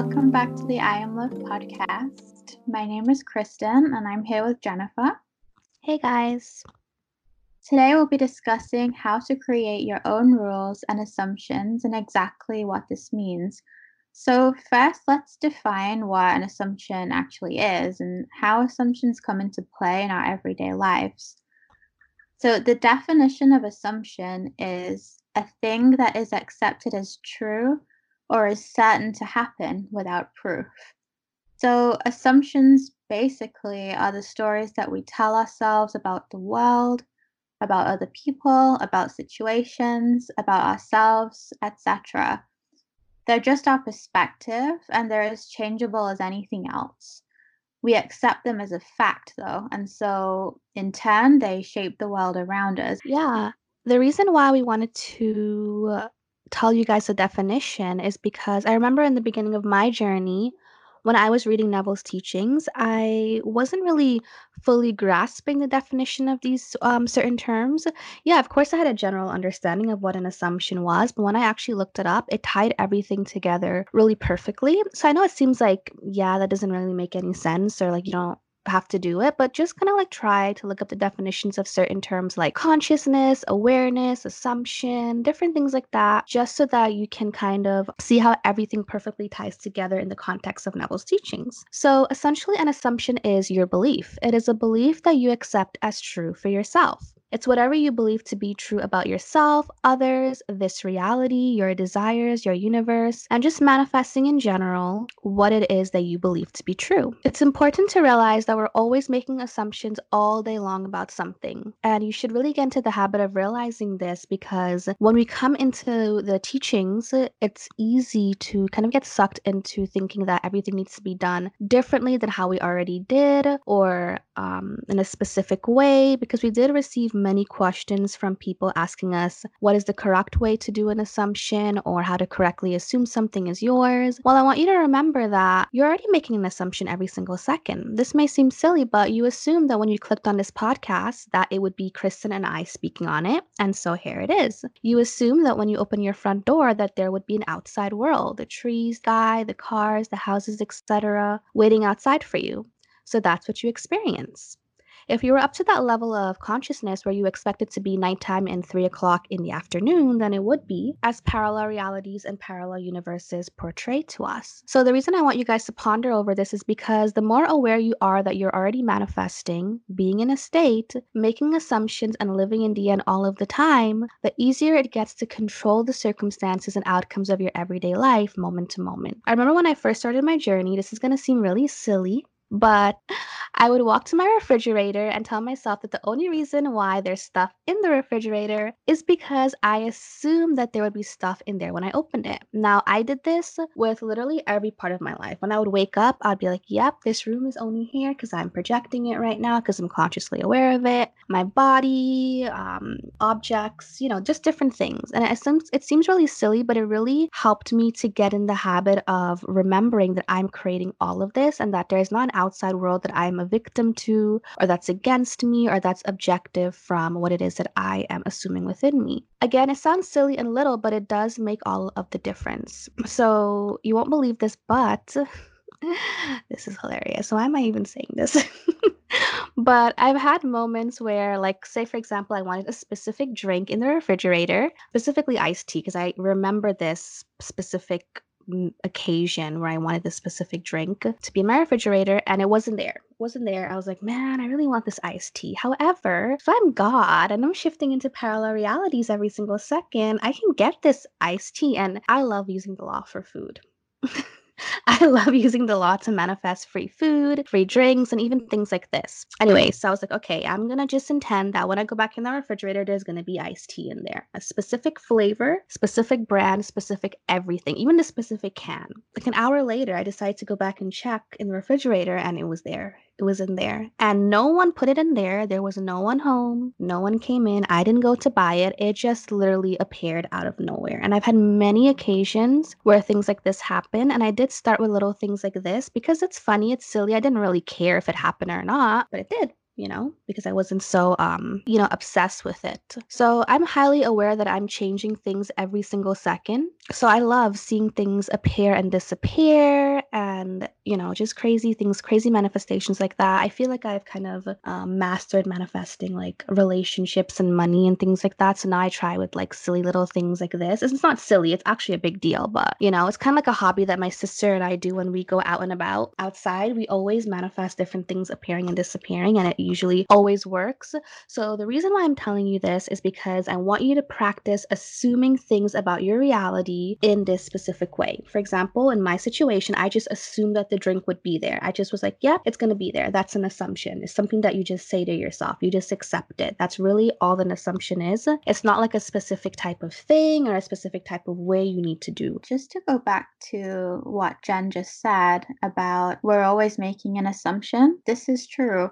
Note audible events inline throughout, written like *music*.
welcome back to the I Am Love podcast. My name is Kriston and I'm here with Jennifer. Hey guys. Today we'll be discussing how to create your own rules and assumptions and exactly what this means. So, first, let's define what an assumption actually is and how assumptions come into play in our everyday lives. So, the definition of assumption is a thing that is accepted as true or is certain to happen without proof. So, assumptions basically are the stories that we tell ourselves about the world, about other people, about situations, about ourselves, etc. They're just our perspective and they're as changeable as anything else. We accept them as a fact, though, and so in turn, they shape the world around us. Yeah. The reason why we wanted to tell you guys the definition is because I remember in the beginning of my journey, when I was reading Neville's teachings, I wasn't really fully grasping the definition of these um, certain terms. Yeah, of course, I had a general understanding of what an assumption was, but when I actually looked it up, it tied everything together really perfectly. So I know it seems like, yeah, that doesn't really make any sense, or like you don't have to do it, but just kind of like try to look up the definitions of certain terms like consciousness, awareness, assumption, different things like that, just so that you can kind of see how everything perfectly ties together in the context of Neville's teachings. So, essentially, an assumption is your belief. It is a belief that you accept as true for yourself. It's whatever you believe to be true about yourself, others, this reality, your desires, your universe, and just manifesting in general what it is that you believe to be true. It's important to realize that we're always making assumptions all day long about something. And you should really get into the habit of realizing this because when we come into the teachings, it's easy to kind of get sucked into thinking that everything needs to be done differently than how we already did or um, in a specific way because we did receive many questions from people asking us what is the correct way to do an assumption or how to correctly assume something is yours. Well, I want you to remember that you're already making an assumption every single second. This may seem silly, but you assume that when you clicked on this podcast that it would be Kriston and I speaking on it, and so here it is. You assume that when you open your front door that there would be an outside world, the trees, sky, the cars, the houses, etc., waiting outside for you. So that's what you experience. If you were up to that level of consciousness where you expect it to be nighttime and three o'clock in the afternoon, then it would be as parallel realities and parallel universes portray to us. So, the reason I want you guys to ponder over this is because the more aware you are that you're already manifesting, being in a state, making assumptions, and living in the end all of the time, the easier it gets to control the circumstances and outcomes of your everyday life moment to moment. I remember when I first started my journey, this is going to seem really silly, but I would walk to my refrigerator and tell myself that the only reason why there's stuff in the refrigerator is because I assumed that there would be stuff in there when I opened it. Now, I did this with literally every part of my life. When I would wake up, I'd be like, yep, this room is only here because I'm projecting it right now because I'm consciously aware of it. My body, um, objects, you know, just different things. And it seems, it seems really silly, but it really helped me to get in the habit of remembering that I'm creating all of this and that there is not an outside world that I'm a victim to, or that's against me, or that's objective from what it is that I am assuming within me. Again, it sounds silly and little, but it does make all of the difference. So you won't believe this, but *laughs* this is hilarious. So why am I even saying this? *laughs* but I've had moments where, like, say, for example, I wanted a specific drink in the refrigerator, specifically iced tea, because I remember this specific occasion where I wanted this specific drink to be in my refrigerator and it wasn't there. It wasn't there. I was like, man, I really want this iced tea. However, if I'm God and I'm shifting into parallel realities every single second, I can get this iced tea. And I love using the law for food. *laughs* *laughs* I love using the law to manifest free food, free drinks, and even things like this. Anyway, so I was like, okay, I'm gonna just intend that when I go back in the refrigerator, there's gonna be iced tea in there. A specific flavor, specific brand, specific everything, even the specific can. Like an hour later, I decided to go back and check in the refrigerator and it was there. It was in there. And no one put it in there. There was no one home. No one came in. I didn't go to buy it. It just literally appeared out of nowhere. And I've had many occasions where things like this happen. And I did start with little things like this because it's funny, it's silly. I didn't really care if it happened or not, but it did you know, because I wasn't so, um, you know, obsessed with it. So I'm highly aware that I'm changing things every single second. So I love seeing things appear and disappear and, you know, just crazy things, crazy manifestations like that. I feel like I've kind of um, mastered manifesting like relationships and money and things like that. So now I try with like silly little things like this. It's not silly, it's actually a big deal, but, you know, it's kind of like a hobby that my sister and I do when we go out and about outside. We always manifest different things appearing and disappearing, and it usually always works. So, the reason why I'm telling you this is because I want you to practice assuming things about your reality in this specific way. For example, in my situation, I just assumed that the drink would be there. I just was like, yeah, it's going to be there. That's an assumption. It's something that you just say to yourself. You just accept it. That's really all an assumption is. It's not like a specific type of thing or a specific type of way you need to do. Just to go back to what Jen just said about we're always making an assumption, this is true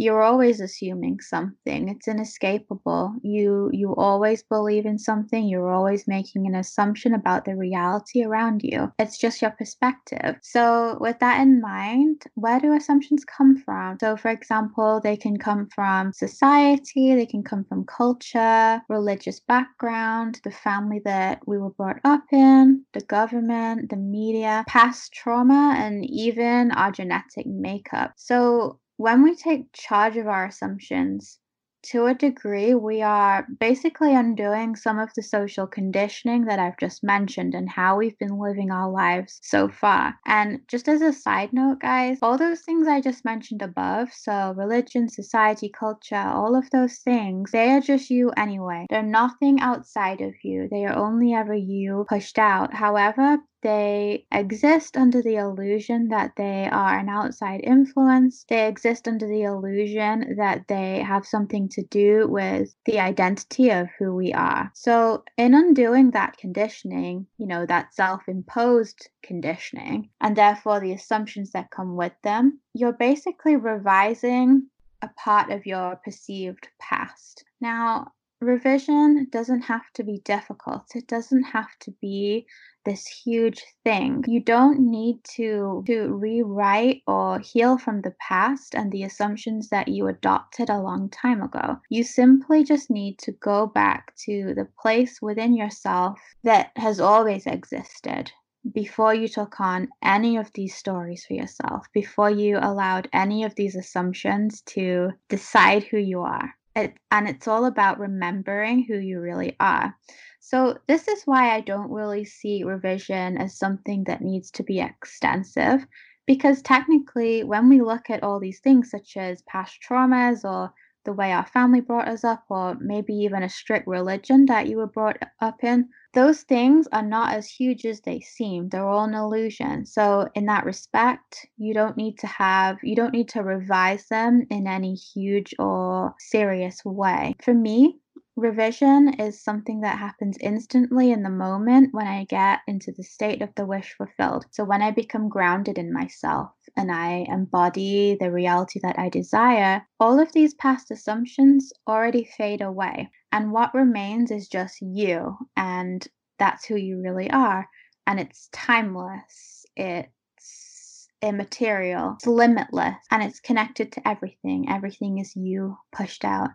you're always assuming something. It's inescapable. You you always believe in something. You're always making an assumption about the reality around you. It's just your perspective. So with that in mind where do assumptions come from? So for example they can come from society they can come from culture religious background the family that we were brought up in the government the media past trauma and even our genetic makeup. So when we take charge of our assumptions, to a degree, we are basically undoing some of the social conditioning that I've just mentioned and how we've been living our lives so far. And just as a side note, guys, all those things I just mentioned above so religion, society, culture, all of those things they are just you anyway. They're nothing outside of you, they are only ever you pushed out. However, they exist under the illusion that they are an outside influence. They exist under the illusion that they have something to do with the identity of who we are. So, in undoing that conditioning, you know, that self imposed conditioning, and therefore the assumptions that come with them, you're basically revising a part of your perceived past. Now, revision doesn't have to be difficult. It doesn't have to be this huge thing. You don't need to to rewrite or heal from the past and the assumptions that you adopted a long time ago. You simply just need to go back to the place within yourself that has always existed before you took on any of these stories for yourself, before you allowed any of these assumptions to decide who you are. It, and it's all about remembering who you really are. So, this is why I don't really see revision as something that needs to be extensive, because technically, when we look at all these things, such as past traumas or the way our family brought us up, or maybe even a strict religion that you were brought up in, those things are not as huge as they seem. They're all an illusion. So, in that respect, you don't need to have, you don't need to revise them in any huge or serious way. For me, revision is something that happens instantly in the moment when I get into the state of the wish fulfilled. So, when I become grounded in myself and I embody the reality that I desire, all of these past assumptions already fade away. And what remains is just you. And that's who you really are. And it's timeless. It's immaterial. It's limitless. And it's connected to everything. Everything is you pushed out.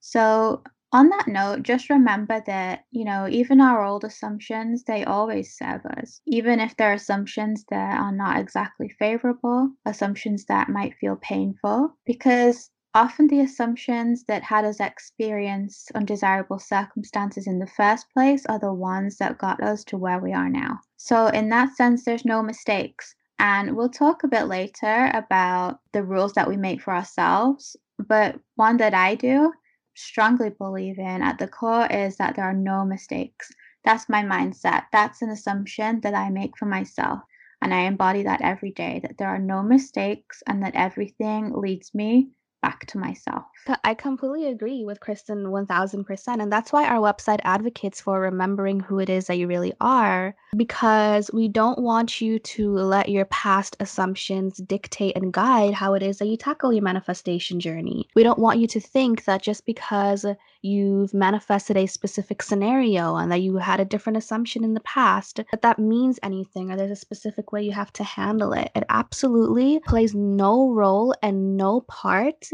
So, on that note, just remember that, you know, even our old assumptions, they always serve us. Even if they're assumptions that are not exactly favorable, assumptions that might feel painful, because Often the assumptions that had us experience undesirable circumstances in the first place are the ones that got us to where we are now. So, in that sense, there's no mistakes. And we'll talk a bit later about the rules that we make for ourselves. But one that I do strongly believe in at the core is that there are no mistakes. That's my mindset. That's an assumption that I make for myself. And I embody that every day that there are no mistakes and that everything leads me back to myself. I completely agree with Kriston 1000%. And that's why our website advocates for remembering who it is that you really are, because we don't want you to let your past assumptions dictate and guide how it is that you tackle your manifestation journey. We don't want you to think that just because you've manifested a specific scenario and that you had a different assumption in the past, that that means anything or there's a specific way you have to handle it. It absolutely plays no role and no part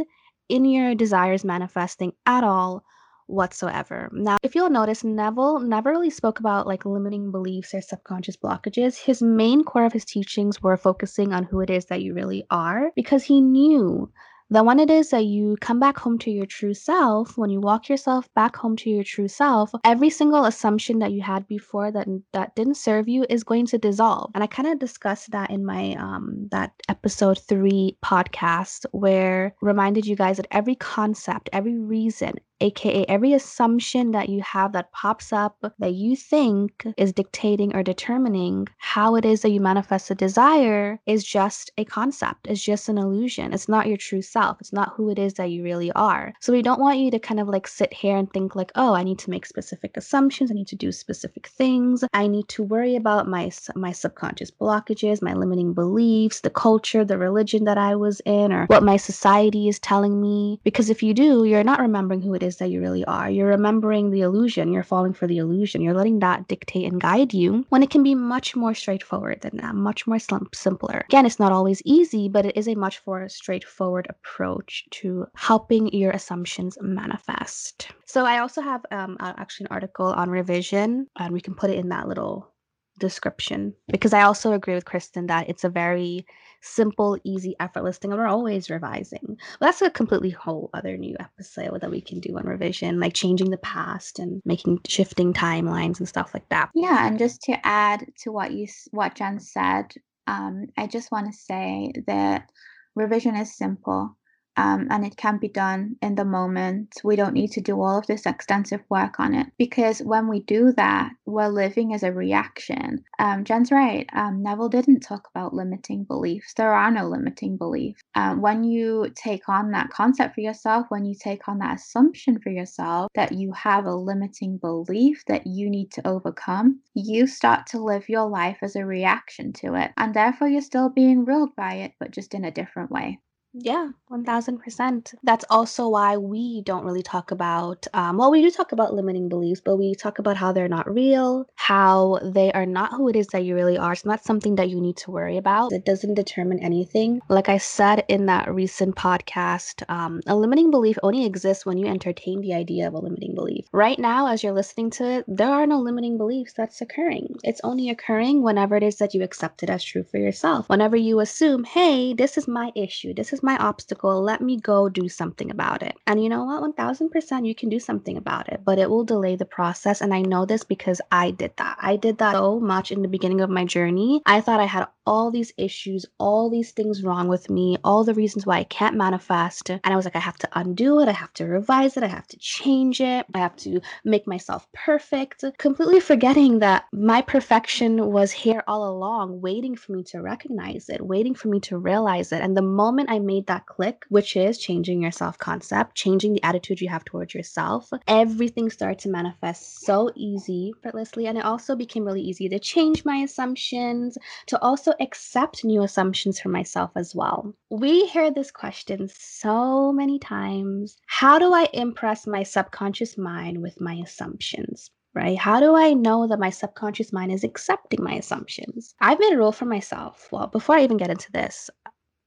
in your desires manifesting at all whatsoever. Now, if you'll notice, Neville never really spoke about like limiting beliefs or subconscious blockages. His main core of his teachings were focusing on who it is that you really are because he knew that when it is that you come back home to your true self, when you walk yourself back home to your true self, every single assumption that you had before that that didn't serve you is going to dissolve. And I kind of discussed that in my um that episode 3 podcast where reminded you guys that every concept, every reason, aka every assumption that you have that pops up that you think is dictating or determining how it is that you manifest a desire is just a concept. It's just an illusion. It's not your true self. It's not who it is that you really are. So we don't want you to kind of like sit here and think like oh i need to make specific assumptions. I need to do specific things. I need to worry about my my subconscious blockages my limiting beliefs the culture the religion that i was in or what my society is telling me. Because if you do you're not remembering who it is that you really are. You're remembering the illusion, you're falling for the illusion, you're letting that dictate and guide you when it can be much more straightforward than that, much more simpler. Again, it's not always easy, but it is a much more straightforward approach to helping your assumptions manifest. So, I also have um, actually an article on revision, and we can put it in that little description because I also agree with Kriston that it's a very simple, easy, effortless thing, and we're always revising. But that's a completely whole other new episode that we can do on revision, like changing the past and making shifting timelines and stuff like that. Yeah, and just to add to what you what Jen said, um, I just want to say that revision is simple um, and it can be done in the moment. We don't need to do all of this extensive work on it because when we do that, we're living as a reaction. Um, Jen's right. Um, Neville didn't talk about limiting beliefs. There are no limiting beliefs. Um, when you take on that concept for yourself, when you take on that assumption for yourself that you have a limiting belief that you need to overcome, you start to live your life as a reaction to it. And therefore, you're still being ruled by it, but just in a different way. Yeah, 1000%. That's also why we don't really talk about, um, well, we do talk about limiting beliefs, but we talk about how they're not real, how they are not who it is that you really are. It's not something that you need to worry about. It doesn't determine anything. Like I said in that recent podcast, um, a limiting belief only exists when you entertain the idea of a limiting belief. Right now, as you're listening to it, there are no limiting beliefs that's occurring. It's only occurring whenever it is that you accept it as true for yourself. Whenever you assume, hey, this is my issue, this is my obstacle. Let me go do something about it. And you know what? 1000% you can do something about it, but it will delay the process. And I know this because I did that. I did that so much in the beginning of my journey. I thought I had all these issues, all these things wrong with me, all the reasons why I can't manifest. And I was like, I have to undo it. I have to revise it. I have to change it. I have to make myself perfect. Completely forgetting that my perfection was here all along, waiting for me to recognize it, waiting for me to realize it. And the moment I made that click, which is changing your self concept, changing the attitude you have towards yourself, everything started to manifest so easy, effortlessly. And it also became really easy to change my assumptions, to also accept new assumptions for myself as well. We hear this question so many times How do I impress my subconscious mind with my assumptions? right? How do I know that my subconscious mind is accepting my assumptions? I've made a rule for myself. Well, before I even get into this,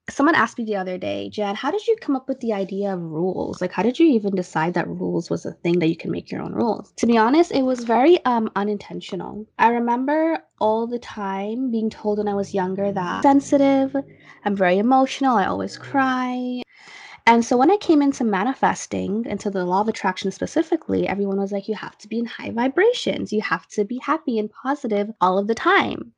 someone asked me the other day, Jen, how did you come up with the idea of rules? Like, how did you even decide that rules was a thing that you can make your own rules? To be honest, it was very um, unintentional. I remember all the time being told when I was younger that I'm sensitive, I'm very emotional, I always cry. And so when I came into manifesting, into the law of attraction specifically, everyone was like, you have to be in high vibrations. You have to be happy and positive all of the time.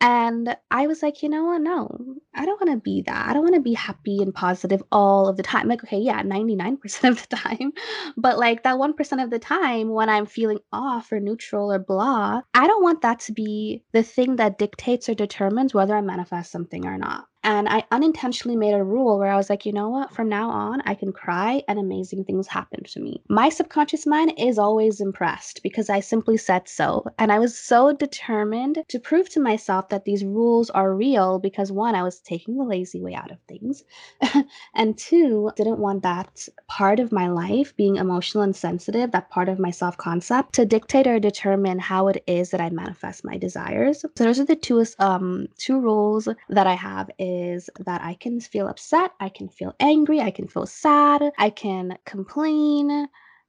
And I was like, you know what? No, I don't want to be that. I don't want to be happy and positive all of the time. Like, okay, yeah, 99% of the *laughs* time. But like that 1% of the time when I'm feeling off or neutral or blah, I don't want that to be the thing that dictates or determines whether I manifest something or not. And I unintentionally made a rule where I was like, you know what? From now on, I can cry and amazing things happen to me. My subconscious mind is always impressed because I simply said so. And I was so determined to prove to myself that these rules are real because one, I was taking the lazy way out of things. *laughs* and two, didn't want that part of my life being emotional and sensitive, that part of my self concept to dictate or determine how it is that I manifest my desires. So those are the two um two rules that I have is is that I can feel upset, I can feel angry, I can feel sad, I can complain,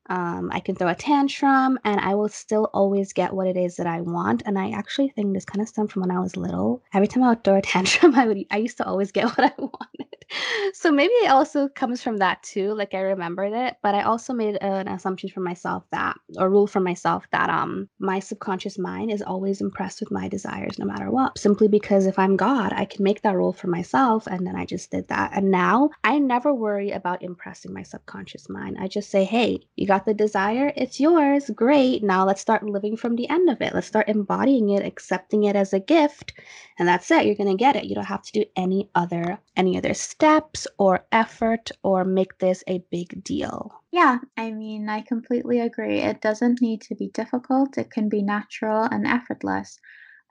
um, I can throw a tantrum and I will still always get what it is that I want. And I actually think this kind of stemmed from when I was little. Every time I would throw a *laughs* tantrum, I would I used to always get *laughs* what I wanted. *laughs* So maybe it also comes from that too. Like I remembered it, but I also made an assumption for myself that or rule for myself that um my subconscious mind is always impressed with my desires no matter what. Simply because if I'm God, I can make that rule for myself and then I just did that. And now I never worry about impressing my subconscious mind. I just say, "Hey, you got the desire, it's yours. Great. Now let's start living from the end of it. Let's start embodying it, accepting it as a gift, and that's it. You're to get it. You don't have to do any other any other steps or effort or make this a big deal. Yeah, I mean, I completely agree. It doesn't need to be difficult. It can be natural and effortless.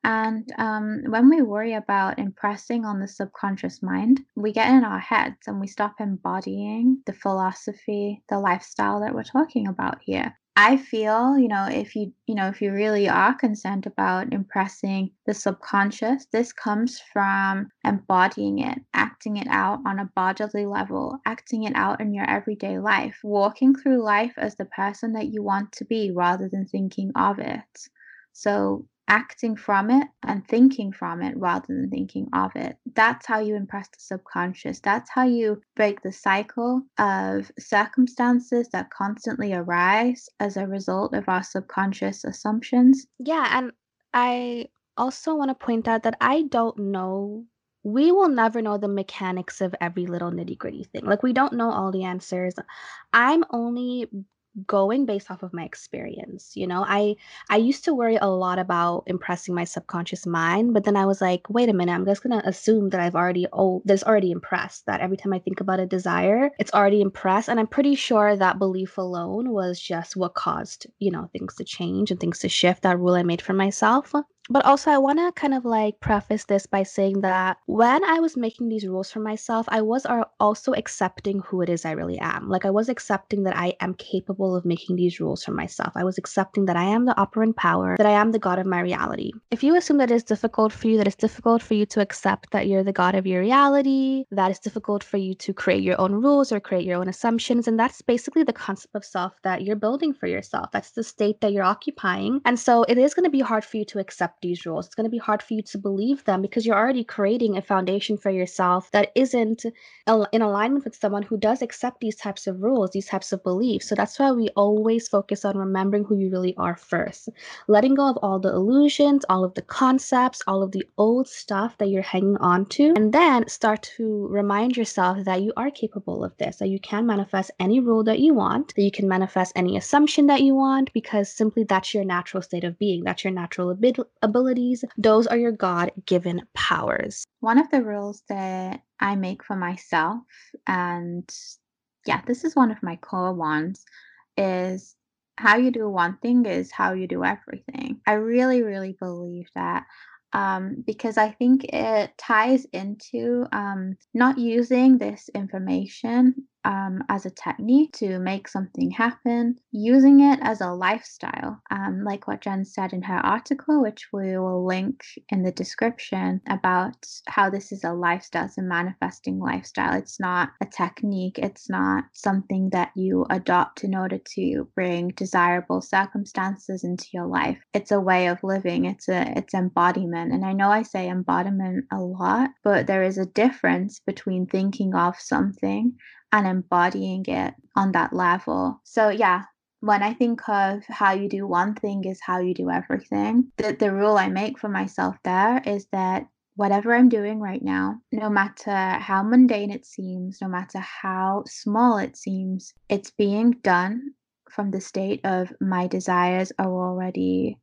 And um, when we worry about impressing on the subconscious mind, we get in our heads and we stop embodying the philosophy, the lifestyle that we're talking about here. I feel, you know, if you, you know, if you really are concerned about impressing the subconscious, this comes from embodying it, acting it out on a bodily level, acting it out in your everyday life, walking through life as the person that you want to be rather than thinking of it. So acting from it and thinking from it rather than thinking of it. That's how you impress the subconscious. That's how you break the cycle of circumstances that constantly arise as a result of our subconscious assumptions. Yeah, and I also want to point out that I don't know we will never know the mechanics of every little nitty gritty thing. Like, we don't know all the answers. I'm only going based off of my experience you know? I i used to worry a lot about impressing my subconscious mind but then i was like wait a minute i'm just gonna assume that i've already oh there's already impressed that every time i think about a desire it's already impressed and i'm pretty sure that belief alone was just what caused you know things to change and things to shift that rule i made for myself but also, I want to kind of like preface this by saying that when I was making these rules for myself, I was also accepting who it is I really am. Like, I was accepting that I am capable of making these rules for myself. I was accepting that I am the operant power, that I am the God of my reality. If you assume that it's difficult for you, that it's difficult for you to accept that you're the God of your reality, that it's difficult for you to create your own rules or create your own assumptions, and that's basically the concept of self that you're building for yourself. That's the state that you're occupying. And so it is going to be hard for you to accept these rules. It's going to be hard for you to believe them because you're already creating a foundation for yourself that isn't in alignment with someone who does accept these types of rules, these types of beliefs. So that's why we always focus on remembering who you really are first, letting go of all the illusions, all of the concepts, all of the old stuff that you're hanging on to, and then start to remind yourself that you are capable of this, that you can manifest any rule that you want, that you can manifest any assumption that you want, because simply that's your natural state of being, that's your natural ability abilities, those are your God given powers. One of the rules that I make for myself, and yeah, this is one of my core ones, is how you do one thing is how you do everything. I really, really believe that um, because I think it ties into um, not using this information um, as a technique to make something happen, using it as a lifestyle, um, like what Jen said in her article, which we will link in the description about how this is a lifestyle, it's a manifesting lifestyle. It's not a technique, it's not something that you adopt in order to bring desirable circumstances into your life. It's a way of living, it's a it's embodiment. And I know I say embodiment a lot, but there is a difference between thinking of something and embodying it on that level. So, yeah, when I think of how you do one thing is how you do everything, the, the rule I make for myself there is that whatever I'm doing right now, no matter how mundane it seems, no matter how small it seems, it's being done from the state of my desires are already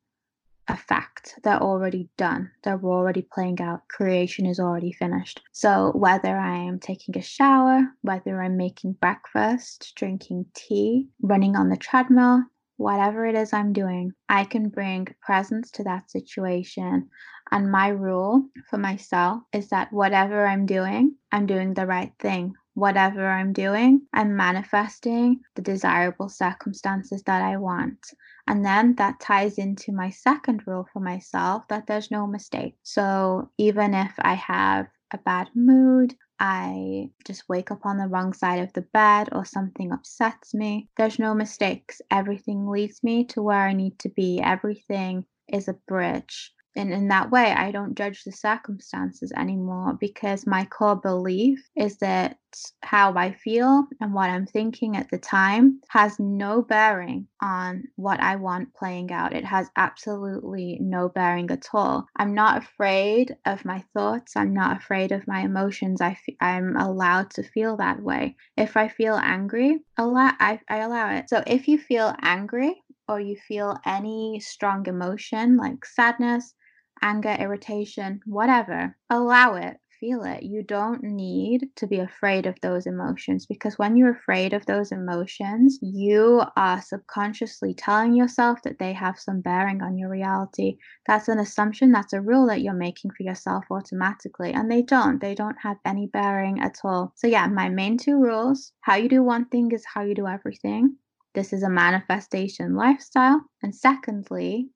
a fact. They're already done. They're already playing out. Creation is already finished. So whether I am taking a shower, whether I'm making breakfast, drinking tea, running on the treadmill, whatever it is I'm doing, I can bring presence to that situation. And my rule for myself is that whatever I'm doing, I'm doing the right thing. Whatever I'm doing, I'm manifesting the desirable circumstances that I want. And then that ties into my second rule for myself that there's no mistake. So even if I have a bad mood, I just wake up on the wrong side of the bed, or something upsets me, there's no mistakes. Everything leads me to where I need to be. Everything is a bridge and in that way i don't judge the circumstances anymore because my core belief is that how i feel and what i'm thinking at the time has no bearing on what i want playing out. It has absolutely no bearing at all. I'm not afraid of my thoughts. I'm not afraid of my emotions. I f- i'm allowed to feel that way. If i feel angry allow I, I allow it. So if you feel angry or you feel any strong emotion like sadness anger, irritation, whatever, allow it, feel it. You don't need to be afraid of those emotions because when you're afraid of those emotions, you are subconsciously telling yourself that they have some bearing on your reality. That's an assumption, that's a rule that you're making for yourself automatically, and they don't. They don't have any bearing at all. So, yeah, my main two rules how you do one thing is how you do everything. This is a manifestation lifestyle. And secondly,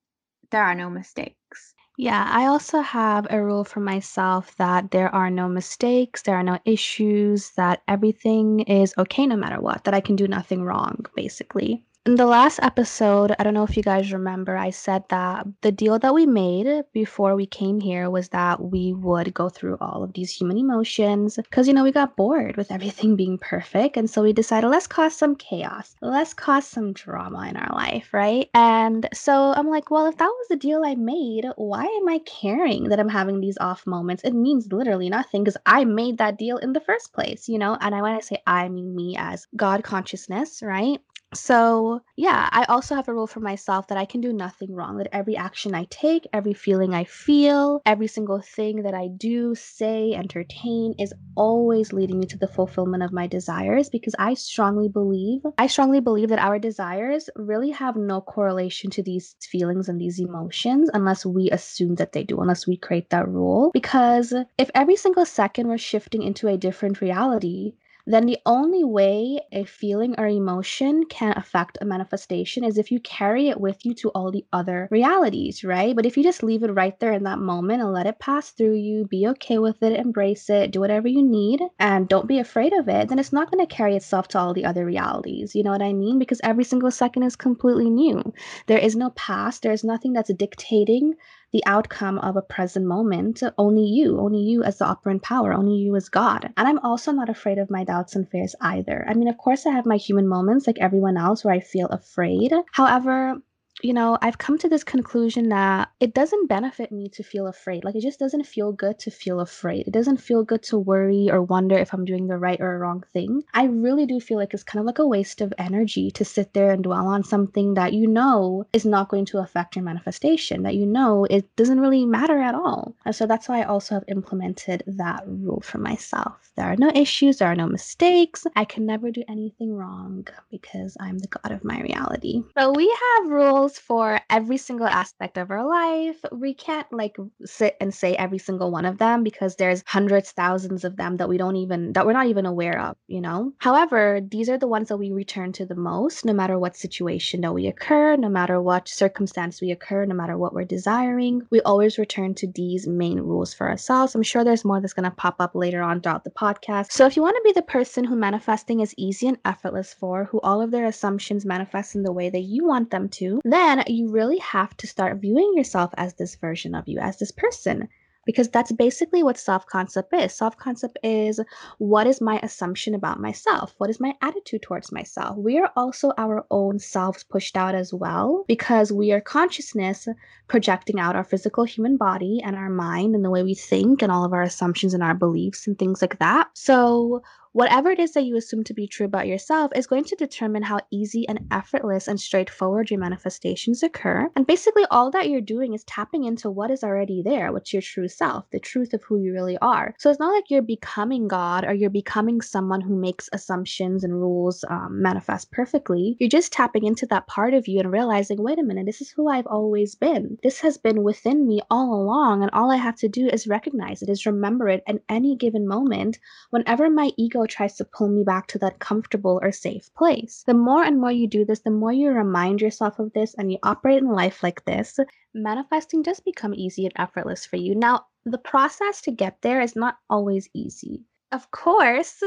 there are no mistakes. Yeah, I also have a rule for myself that there are no mistakes, there are no issues, that everything is okay no matter what, that I can do nothing wrong, basically. In the last episode, I don't know if you guys remember, I said that the deal that we made before we came here was that we would go through all of these human emotions because, you know, we got bored with everything being perfect. And so we decided let's cause some chaos, let's cause some drama in our life, right? And so I'm like, well, if that was the deal I made, why am I caring that I'm having these off moments? It means literally nothing because I made that deal in the first place, you know? And I, when I say I, mean me as God consciousness, right? So, yeah, I also have a rule for myself that I can do nothing wrong, that every action I take, every feeling I feel, every single thing that I do, say, entertain is always leading me to the fulfillment of my desires because I strongly believe, I strongly believe that our desires really have no correlation to these feelings and these emotions unless we assume that they do, unless we create that rule. Because if every single second we're shifting into a different reality, then the only way a feeling or emotion can affect a manifestation is if you carry it with you to all the other realities, right? But if you just leave it right there in that moment and let it pass through you, be okay with it, embrace it, do whatever you need, and don't be afraid of it, then it's not going to carry itself to all the other realities. You know what I mean? Because every single second is completely new. There is no past, there's nothing that's dictating the outcome of a present moment. Only you, only you as the operant power, only you as God. And I'm also not afraid of my doubts and fears either. I mean, of course, I have my human moments like everyone else where I feel afraid. However, you know, I've come to this conclusion that it doesn't benefit me to feel afraid. Like, it just doesn't feel good to feel afraid. It doesn't feel good to worry or wonder if I'm doing the right or wrong thing. I really do feel like it's kind of like a waste of energy to sit there and dwell on something that you know is not going to affect your manifestation, that you know it doesn't really matter at all. And so that's why I also have implemented that rule for myself. There are no issues, there are no mistakes. I can never do anything wrong because I'm the God of my reality. So we have rules rules for every single aspect of our life. We can't like sit and say every single one of them because there's hundreds, thousands of them that we don't even that we're not even aware of, you know? However, these are the ones that we return to the most no matter what situation that we occur, no matter what circumstance we occur, no matter what we're desiring. We always return to these main rules for ourselves. I'm sure there's more that's going to pop up later on throughout the podcast. So if you want to be the person who manifesting is easy and effortless for, who all of their assumptions manifest in the way that you want them to, then then you really have to start viewing yourself as this version of you, as this person because that's basically what self concept is. Self concept is what is my assumption about myself? What is my attitude towards myself? We are also our own selves pushed out as well because we are consciousness projecting out our physical human body and our mind and the way we think and all of our assumptions and our beliefs and things like that. So, whatever it is that you assume to be true about yourself is going to determine how easy and effortless and straightforward your manifestations occur. And basically, all that you're doing is tapping into what is already there, what's your true self, the truth of who you really are. So it's not like you're becoming God or you're becoming someone who makes assumptions and rules um, manifest perfectly. You're just tapping into that part of you and realizing, wait a minute, this is who I've always been. This has been within me all along. And all I have to do is recognize it, is remember it at any given moment whenever my ego tries to pull me back to that comfortable or safe place. The more and more you do this, the more you remind yourself of this and you operate in life like this, manifesting does become easy and effortless for you. Now, the process to get there is not always easy. Of course,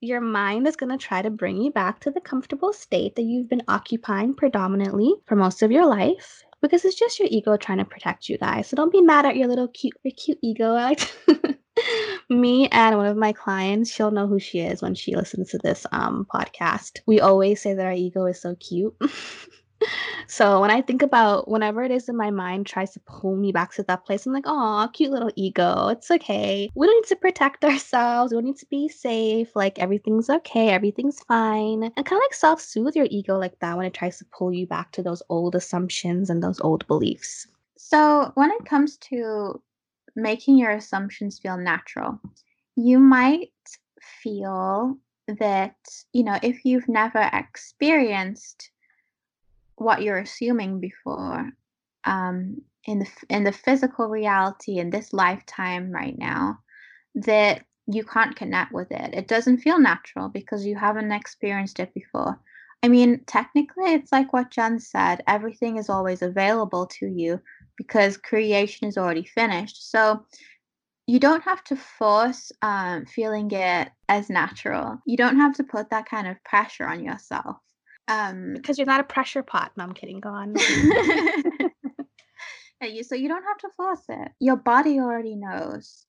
your mind is going to try to bring you back to the comfortable state that you've been occupying predominantly for most of your life because it's just your ego trying to protect you guys. So don't be mad at your little cute, your cute ego. *laughs* *laughs* Me and one of my clients, she'll know who she is when she listens to this um podcast. We always say that our ego is so cute. *laughs* so when I think about whenever it is in my mind tries to pull me back to that place, I'm like, oh, cute little ego. It's okay. We don't need to protect ourselves. We don't need to be safe. Like everything's okay. Everything's fine. And kind of like self soothe your ego like that when it tries to pull you back to those old assumptions and those old beliefs. So when it comes to making your assumptions feel natural, you might feel that, you know, if you've never experienced what you're assuming before um, in the in the physical reality in this lifetime right now that you can't connect with it. It doesn't feel natural because you haven't experienced it before. I mean, technically, it's like what Jen said everything is always available to you because creation is already finished. So you don't have to force um, feeling it as natural. You don't have to put that kind of pressure on yourself. Um, because you're not a pressure pot. No, I'm kidding. Go on. *laughs* so you don't have to force it. Your body already knows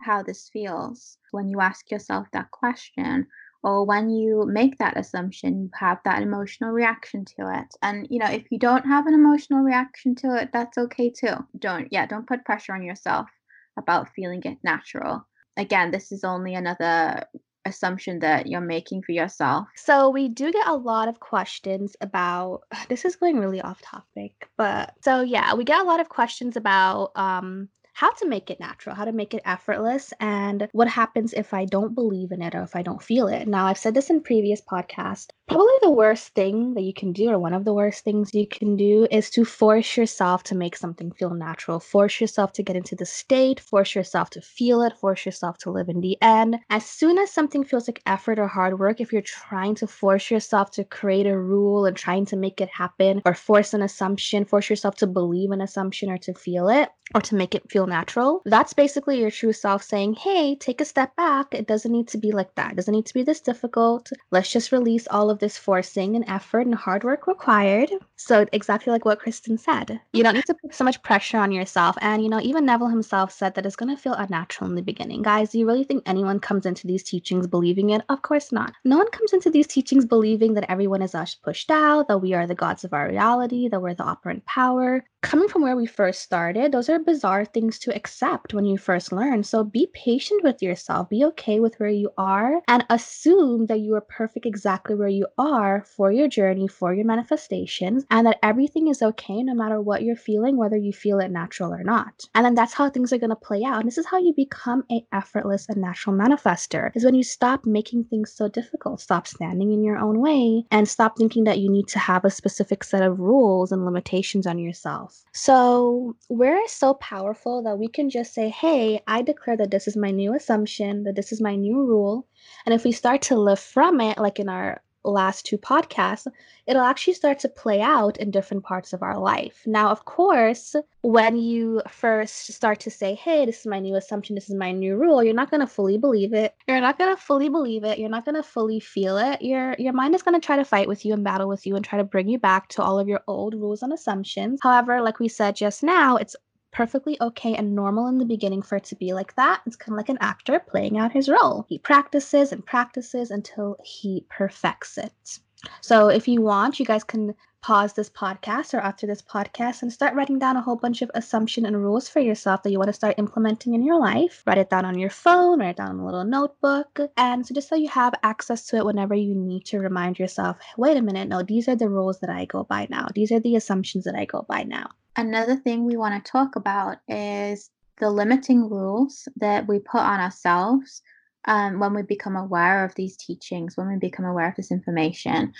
how this feels when you ask yourself that question or when you make that assumption you have that emotional reaction to it. And you know if you don't have an emotional reaction to it that's okay too. Don't yeah don't put pressure on yourself about feeling it natural. Again this is only another assumption that you're making for yourself. So we do get a lot of questions about *sighs* this is going really off topic, but so yeah, we get a lot of questions about um how to make it natural, how to make it effortless, and what happens if I don't believe in it or if I don't feel it. Now, I've said this in previous podcasts. Probably the worst thing that you can do, or one of the worst things you can do, is to force yourself to make something feel natural. Force yourself to get into the state, force yourself to feel it, force yourself to live in the end. As soon as something feels like effort or hard work, if you're trying to force yourself to create a rule and trying to make it happen, or force an assumption, force yourself to believe an assumption or to feel it, or to make it feel natural, that's basically your true self saying, hey, take a step back. It doesn't need to be like that. It doesn't need to be this difficult. Let's just release all of this forcing and effort and hard work required. So, exactly like what Kriston said, you don't need to put so much pressure on yourself. And, you know, even Neville himself said that it's going to feel unnatural in the beginning. Guys, do you really think anyone comes into these teachings believing it? Of course not. No one comes into these teachings believing that everyone is us pushed out, that we are the gods of our reality, that we're the operant power. Coming from where we first started, those are bizarre things to accept when you first learn. So be patient with yourself, be okay with where you are, and assume that you are perfect exactly where you are for your journey, for your manifestations, and that everything is okay no matter what you're feeling, whether you feel it natural or not. And then that's how things are going to play out. And this is how you become a effortless and natural manifester is when you stop making things so difficult, stop standing in your own way, and stop thinking that you need to have a specific set of rules and limitations on yourself. So we're so powerful that we can just say, hey, I declare that this is my new assumption, that this is my new rule. And if we start to live from it, like in our last two podcasts, it'll actually start to play out in different parts of our life. Now, of course, when you first start to say, hey, this is my new assumption, this is my new rule, you're not going to fully believe it. You're not going to fully believe it. You're not going to fully feel it. Your, your mind is going to try to fight with you and battle with you and try to bring you back to all of your old rules and assumptions. However, like we said just now, it's perfectly okay and normal in the beginning for it to be like that. It's kind of like an actor playing out his role. He practices and practices until he perfects it. So if you want, you guys can pause this podcast or after this podcast and start writing down a whole bunch of assumption and rules for yourself that you want to start implementing in your life. Write it down on your phone, write it down in a little notebook. And so just so you have access to it whenever you need to remind yourself, wait a minute, no, these are the rules that I go by now. These are the assumptions that I go by now. Another thing we want to talk about is the limiting rules that we put on ourselves um, when we become aware of these teachings, when we become aware of this information,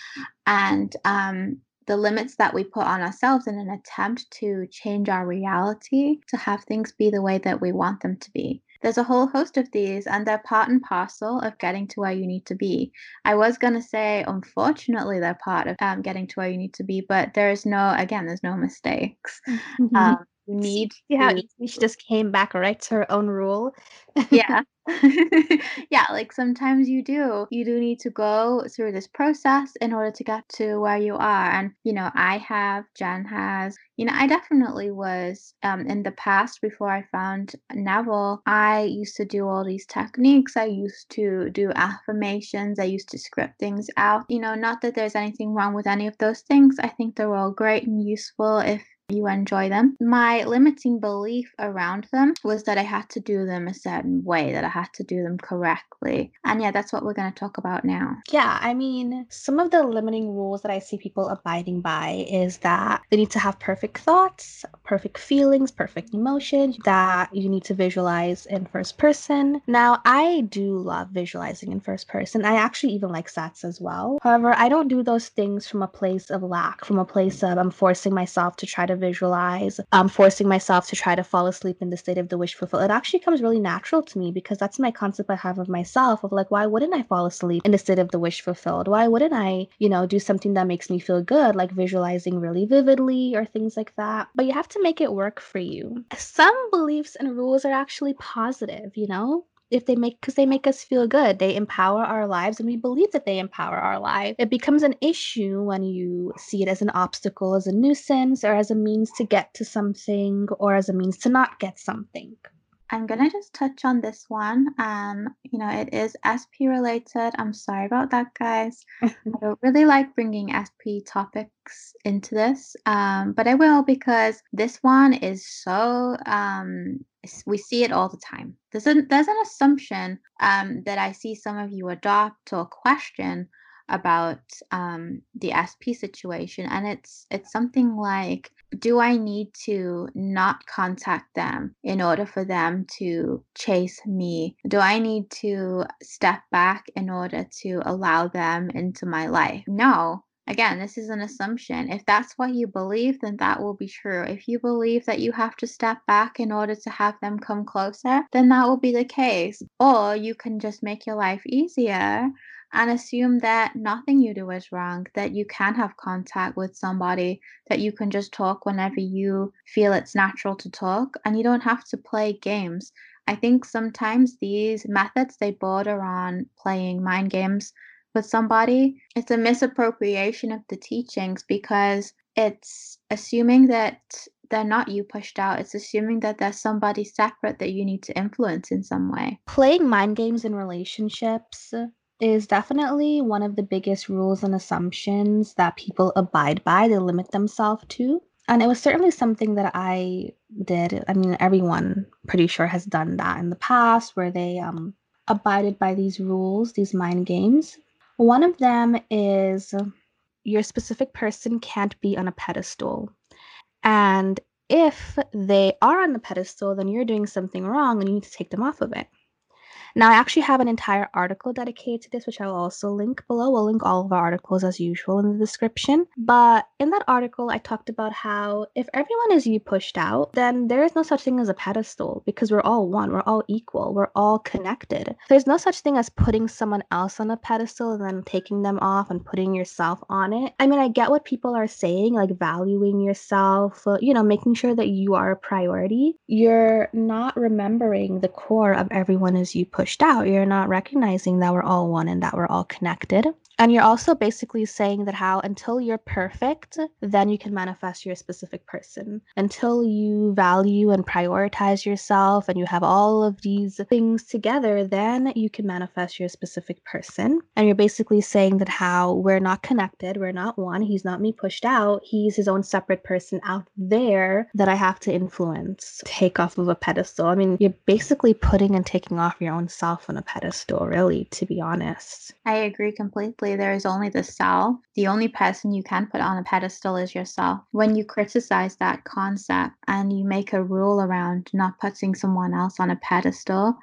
and um, the limits that we put on ourselves in an attempt to change our reality to have things be the way that we want them to be. There's a whole host of these, and they're part and parcel of getting to where you need to be. I was going to say, unfortunately, they're part of um, getting to where you need to be, but there is no, again, there's no mistakes. *laughs* Mm-hmm. Um, you need yeah, she just came back right to her own rule. yeah. *laughs* *laughs* yeah, like sometimes you do. You do need to go through this process in order to get to where you are. And, you know, I have, Jen has, you know, I definitely was um, in the past before I found Neville. I used to do all these techniques. I used to do affirmations. I used to script things out. You know, not that there's anything wrong with any of those things. I think they're all great and useful if you enjoy them. My limiting belief around them was that I had to do them a certain way, that I had to do them correctly. And yeah, that's what we're going to talk about now. Yeah, I mean, some of the limiting rules that I see people abiding by is that they need to have perfect thoughts, perfect feelings, perfect emotions, that you need to visualize in first person. Now, I do love visualizing in first person. I actually even like SATS as well. However, I don't do those things from a place of lack, from a place of I'm forcing myself to try to visualize, um, forcing myself to try to fall asleep in the state of the wish fulfilled. It actually comes really natural to me because that's my concept I have of myself of like, why wouldn't I fall asleep in the state of the wish fulfilled? Why wouldn't I, you know, do something that makes me feel good, like visualizing really vividly or things like that? But you have to make it work for you. Some beliefs and rules are actually positive, you know? If they make because they make us feel good they empower our lives and we believe that they empower our life it becomes an issue when you see it as an obstacle as a nuisance or as a means to get to something or as a means to not get something I'm gonna just touch on this one. Um, you know, it is SP related. I'm sorry about that, guys. *laughs* I don't really like bringing SP topics into this, um, but I will because this one is so. Um, we see it all the time. There's an there's an assumption um, that I see some of you adopt or question about um, the SP situation, and it's it's something like do I need to not contact them in order for them to chase me? Do I need to step back in order to allow them into my life? No. Again, this is an assumption. If that's what you believe, then that will be true. If you believe that you have to step back in order to have them come closer, then that will be the case. Or you can just make your life easier and assume that nothing you do is wrong, that you can have contact with somebody, that you can just talk whenever you feel it's natural to talk, and you don't have to play games. I think sometimes these methods they border on playing mind games with somebody. It's a misappropriation of the teachings because it's assuming that they're not you pushed out. It's assuming that there's somebody separate that you need to influence in some way. Playing mind games in relationships is definitely one of the biggest rules and assumptions that people abide by, they limit themselves to. And it was certainly something that I did. I mean, everyone pretty sure has done that in the past where they um, abided by these rules, these mind games. One of them is your specific person can't be on a pedestal. And if they are on the pedestal, then you're doing something wrong and you need to take them off of it. Now, I actually have an entire article dedicated to this, which I will also link below. We'll link all of our articles as usual in the description. But in that article, I talked about how if everyone is you pushed out, then there is no such thing as a pedestal because we're all one, we're all equal, we're all connected. There's no such thing as putting someone else on a pedestal and then taking them off and putting yourself on it. I mean, I get what people are saying, like valuing yourself, uh, you know, making sure that you are a priority. You're not remembering the core of everyone is you pushed pushed out. You're not recognizing that we're all one and that we're all connected. And you're also basically saying that how until you're perfect, then you can manifest your specific person. Until you value and prioritize yourself and you have all of these things together, then you can manifest your specific person. And you're basically saying that how we're not connected, we're not one, he's not me pushed out, he's his own separate person out there that I have to influence, take off of a pedestal. I mean, you're basically putting and taking off your own self on a pedestal, really, to be honest. I agree completely there is only the self. The only person you can put on a pedestal is yourself. When you criticize that concept and you make a rule around not putting someone else on a pedestal,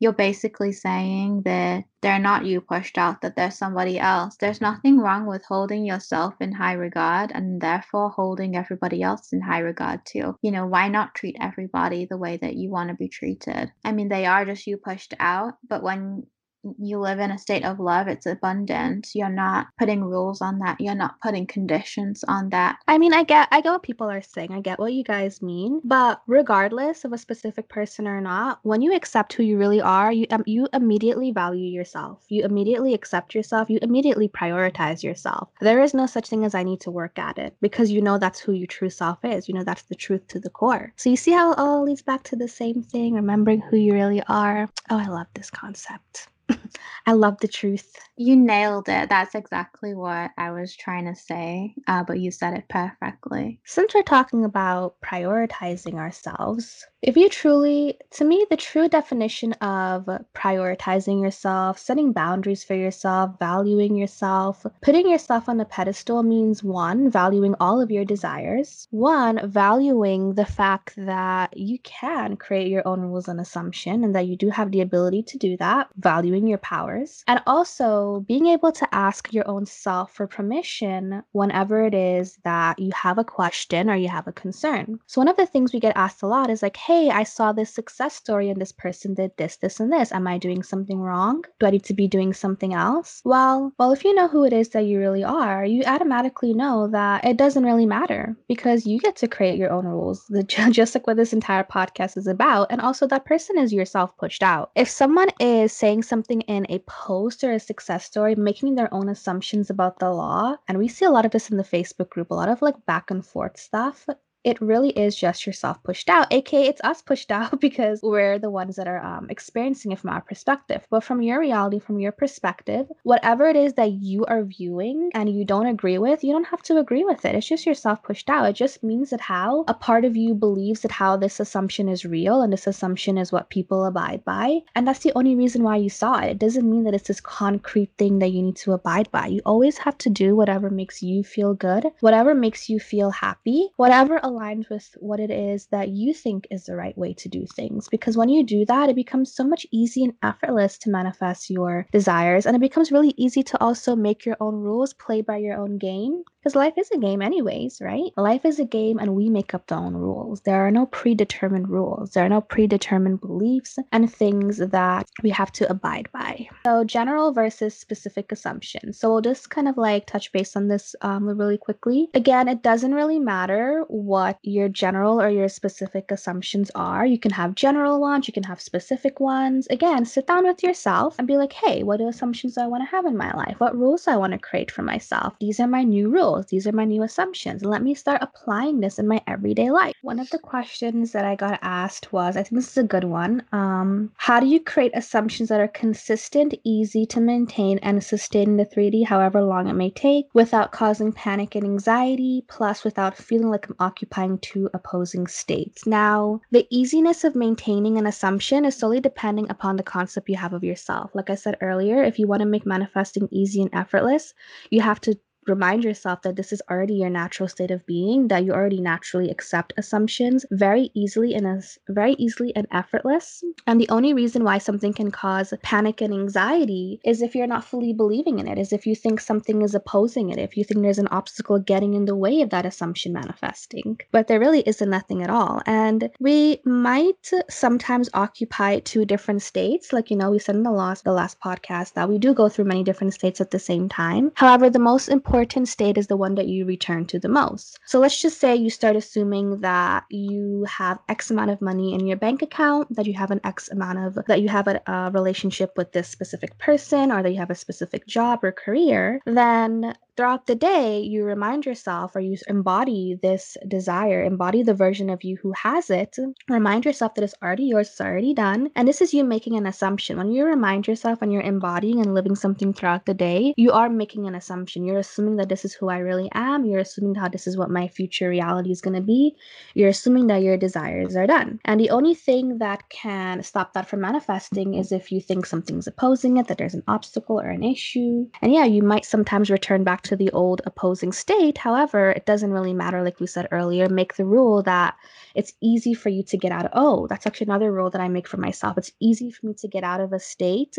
you're basically saying that they're not you pushed out, that there's somebody else. There's nothing wrong with holding yourself in high regard and therefore holding everybody else in high regard too. You know, why not treat everybody the way that you want to be treated? I mean, they are just you pushed out, but when you live in a state of love, it's abundant. You're not putting rules on that. You're not putting conditions on that. I mean, I get I get what people are saying. I get what you guys mean, but regardless of a specific person or not, when you accept who you really are, you um, you immediately value yourself. You immediately accept yourself. You immediately prioritize yourself. There is no such thing as I need to work at it because you know that's who your true self is. You know that's the truth to the core. So you see how it all leads back to the same thing, remembering who you really are. Oh, I love this concept. I love the truth. You nailed it. That's exactly what I was trying to say, uh, but you said it perfectly. Since we're talking about prioritizing ourselves, if you truly, to me, the true definition of prioritizing yourself, setting boundaries for yourself, valuing yourself, putting yourself on a pedestal means one, valuing all of your desires, one, valuing the fact that you can create your own rules and assumption and that you do have the ability to do that, valuing your powers, and also being able to ask your own self for permission whenever it is that you have a question or you have a concern. So, one of the things we get asked a lot is like, hey, I saw this success story and this person did this, this, and this. Am I doing something wrong? Do I need to be doing something else? Well, well, if you know who it is that you really are, you automatically know that it doesn't really matter because you get to create your own rules, *laughs* just like what this entire podcast is about. And also, that person is yourself pushed out. If someone is saying something in a post or a success story, making their own assumptions about the law, and we see a lot of this in the Facebook group, a lot of like back and forth stuff it really is just yourself pushed out, aka it's us pushed *laughs* out because we're the ones that are um, experiencing it from our perspective. But from your reality, from your perspective, whatever it is that you are viewing and you don't agree with, you don't have to agree with it. It's just yourself pushed out. It just means that how a part of you believes that how this assumption is real and this assumption is what people abide by. And that's the only reason why you saw it. It doesn't mean that it's this concrete thing that you need to abide by. You always have to do whatever makes you feel good, whatever makes you feel happy, whatever aligns with what it is that you think is the right way to do things. Because when you do that, it becomes so much easy and effortless to manifest your desires. And it becomes really easy to also make your own rules, play by your own game. Because life is a game, anyways, right? Life is a game and we make up the own rules. There are no predetermined rules, there are no predetermined beliefs and things that we have to abide by. So, general versus specific assumptions. So, we'll just kind of like touch base on this um, really quickly. Again, it doesn't really matter what your general or your specific assumptions are. You can have general ones, you can have specific ones. Again, sit down with yourself and be like, hey, what assumptions do I want to have in my life? What rules do I want to create for myself? These are my new rules These are my new assumptions. Let me start applying this in my everyday life. One of the questions that I got asked was I think this is a good one. Um, how do you create assumptions that are consistent, easy to maintain, and sustain in the 3D, however long it may take, without causing panic and anxiety, plus without feeling like I'm occupying two opposing states? Now, the easiness of maintaining an assumption is solely depending upon the concept you have of yourself. Like I said earlier, if you want to make manifesting easy and effortless, you have to remind yourself that this is already your natural state of being, that you already naturally accept assumptions very easily and as very easily and effortless. And the only reason why something can cause panic and anxiety is if you're not fully believing in it, is if you think something is opposing it, if you think there's an obstacle getting in the way of that assumption manifesting. But there really isn't nothing at all. And we might sometimes occupy two different states. Like, you know, we said in the last the last podcast that we do go through many different states at the same time. However, the most important important state is the one that you return to the most. So let's just say you start assuming that you have X amount of money in your bank account, that you have an X amount of, that you have a, a relationship with this specific person, or that you have a specific job or career, then throughout the day, you remind yourself or you embody this desire, embody the version of you who has it. Remind yourself that it's already yours, it's already done. And this is you making an assumption. When you remind yourself and you're embodying and living something throughout the day, you are making an assumption. You're assuming that this is who I really am. You're assuming how this is what my future reality is going to be. You're assuming that your desires are done. And the only thing that can stop that from manifesting is if you think something's opposing it, that there's an obstacle or an issue. And yeah, you might sometimes return back to the old opposing state. However, it doesn't really matter, like we said earlier, make the rule that it's easy for you to get out of. Oh, that's actually another rule that I make for myself. It's easy for me to get out of a state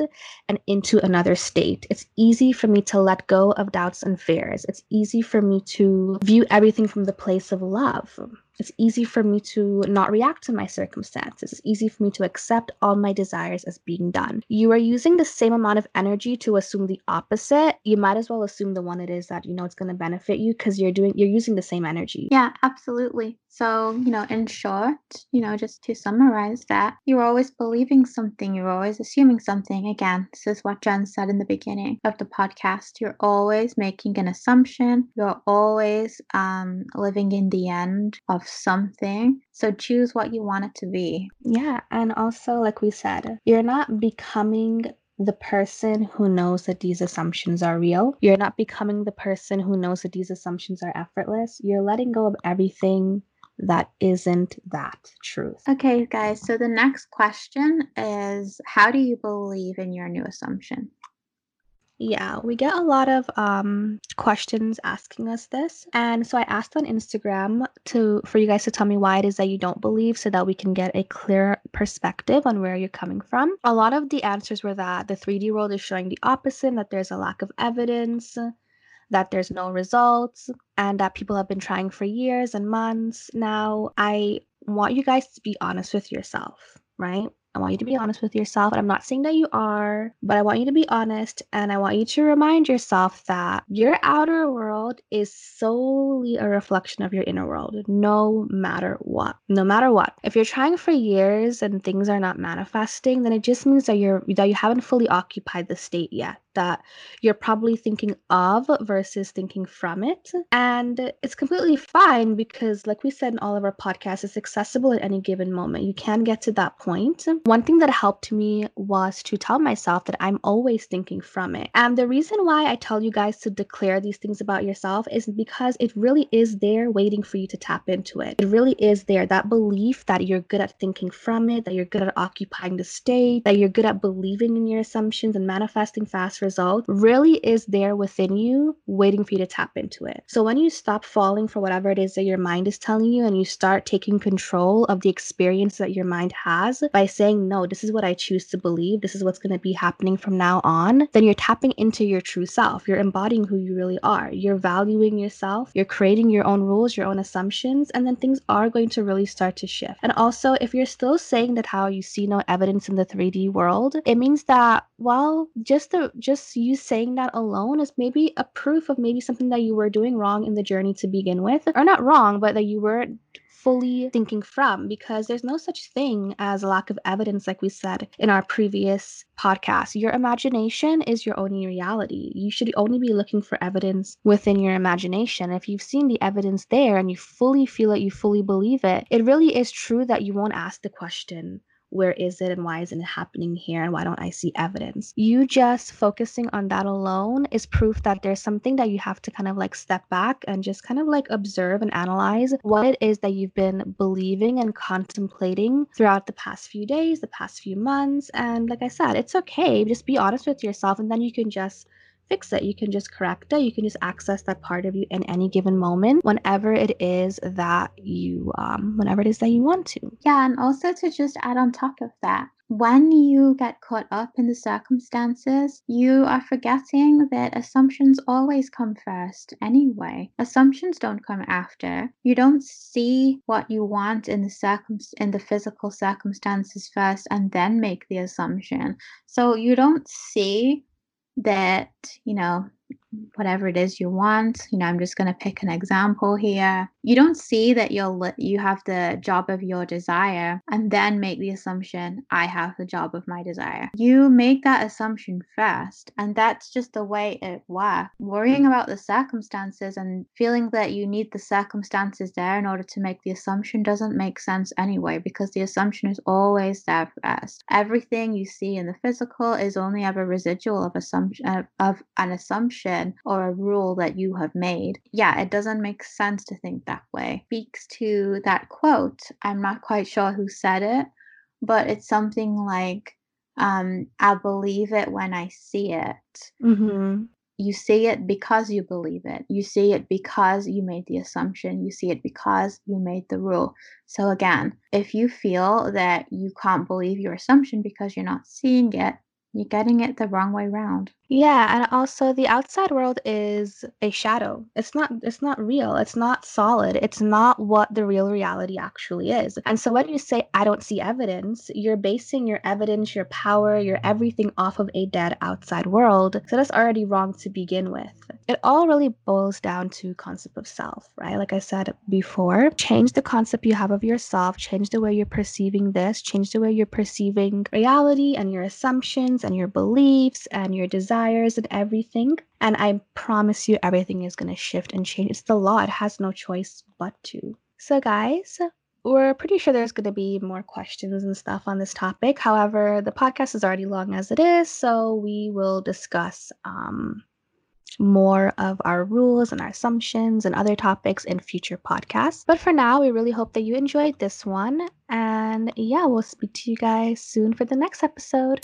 and into another state. It's easy for me to let go of doubts and fears. It's easy for me to view everything from the place of love. It's easy for me to not react to my circumstances. It's easy for me to accept all my desires as being done. You are using the same amount of energy to assume the opposite. You might as well assume the one it is that you know it's going to benefit you because you're doing you're using the same energy. Yeah, absolutely. So, you know, in short, you know, just to summarize that, you're always believing something, you're always assuming something. Again, this is what Jen said in the beginning of the podcast. You're always making an assumption, you're always um, living in the end of something. So choose what you want it to be. Yeah. And also, like we said, you're not becoming the person who knows that these assumptions are real. You're not becoming the person who knows that these assumptions are effortless. You're letting go of everything that isn't that truth. Okay, guys. So the next question is How do you believe in your new assumption? Yeah, we get a lot of um, questions asking us this, and so I asked on Instagram to for you guys to tell me why it is that you don't believe, so that we can get a clear perspective on where you're coming from. A lot of the answers were that the 3D world is showing the opposite, that there's a lack of evidence, that there's no results, and that people have been trying for years and months. Now, I want you guys to be honest with yourself, right? I want you to be honest with yourself. And I'm not saying that you are, but I want you to be honest. And I want you to remind yourself that your outer world is solely a reflection of your inner world, no matter what. No matter what. If you're trying for years and things are not manifesting, then it just means that you're that you haven't fully occupied the state yet that you're probably thinking of versus thinking from it. And it's completely fine because, like we said in all of our podcasts, it's accessible at any given moment. You can get to that point. One thing that helped me was to tell myself that I'm always thinking from it. And the reason why I tell you guys to declare these things about yourself is because it really is there waiting for you to tap into it. It really is there. That belief that you're good at thinking from it, that you're good at occupying the state, that you're good at believing in your assumptions and manifesting fast result really is there within you waiting for you to tap into it. So when you stop falling for whatever it is that your mind is telling you and you start taking control of the experience that your mind has by saying, no, this is what I choose to believe, this is what's going to be happening from now on, then you're tapping into your true self. You're embodying who you really are. You're valuing yourself. You're creating your own rules, your own assumptions, and then things are going to really start to shift. And also, if you're still saying that how you see no evidence in the 3D world, it means that, well, just the just you saying that alone is maybe a proof of maybe something that you were doing wrong in the journey to begin with. Or not wrong, but that you were fully thinking from because there's no such thing as a lack of evidence, like we said in our previous podcast. Your imagination is your only reality. You should only be looking for evidence within your imagination. If you've seen the evidence there and you fully feel it, you fully believe it, it really is true that you won't ask the question where is it and why isn't it happening here and why don't I see evidence? You just focusing on that alone is proof that there's something that you have to kind of like step back and just kind of like observe and analyze what it is that you've been believing and contemplating throughout the past few days, the past few months. And like I said, it's okay. Just be honest with yourself and then you can just fix it. You can just correct it. You can just access that part of you in any given moment, whenever it is that you, um, whenever it is that you want to. Yeah, and also to just add on top of that, when you get caught up in the circumstances, you are forgetting that assumptions always come first anyway. Assumptions don't come after. You don't see what you want in the circum in the physical circumstances first and then make the assumption. So you don't see that, you know, whatever it is you want. You know, I'm just going to pick an example here. You don't see that you'll you have the job of your desire and then make the assumption I have the job of my desire. You make that assumption first, and that's just the way it works. Worrying about the circumstances and feeling that you need the circumstances there in order to make the assumption doesn't make sense anyway because the assumption is always there first. Everything you see in the physical is only ever residual of assumption of, of an assumption or a rule that you have made. Yeah, it doesn't make sense to think that way. Speaks to that quote. I'm not quite sure who said it, but it's something like, um, I believe it when I see it. Mm-hmm. You see it because you believe it. You see it because you made the assumption. You see it because you made the rule. So, again, if you feel that you can't believe your assumption because you're not seeing it, you're getting it the wrong way round. Yeah, and also the outside world is a shadow. It's not it's not real. It's not solid. It's not what the real reality actually is. And so when you say I don't see evidence, you're basing your evidence, your power, your everything off of a dead outside world. So that's already wrong to begin with. It all really boils down to concept of self, right? Like I said before, change the concept you have of yourself, change the way you're perceiving this, change the way you're perceiving reality and your assumptions and your beliefs and your desires desires and everything. And I promise you, everything is going to shift and change. It's the law, it has no choice but to. So, guys, we're pretty sure there's going to be more questions and stuff on this topic. However, the podcast is already long as it is, so we will discuss um, more of our rules and our assumptions and other topics in future podcasts. But for now, we really hope that you enjoyed this one. And yeah, we'll speak to you guys soon for the next episode.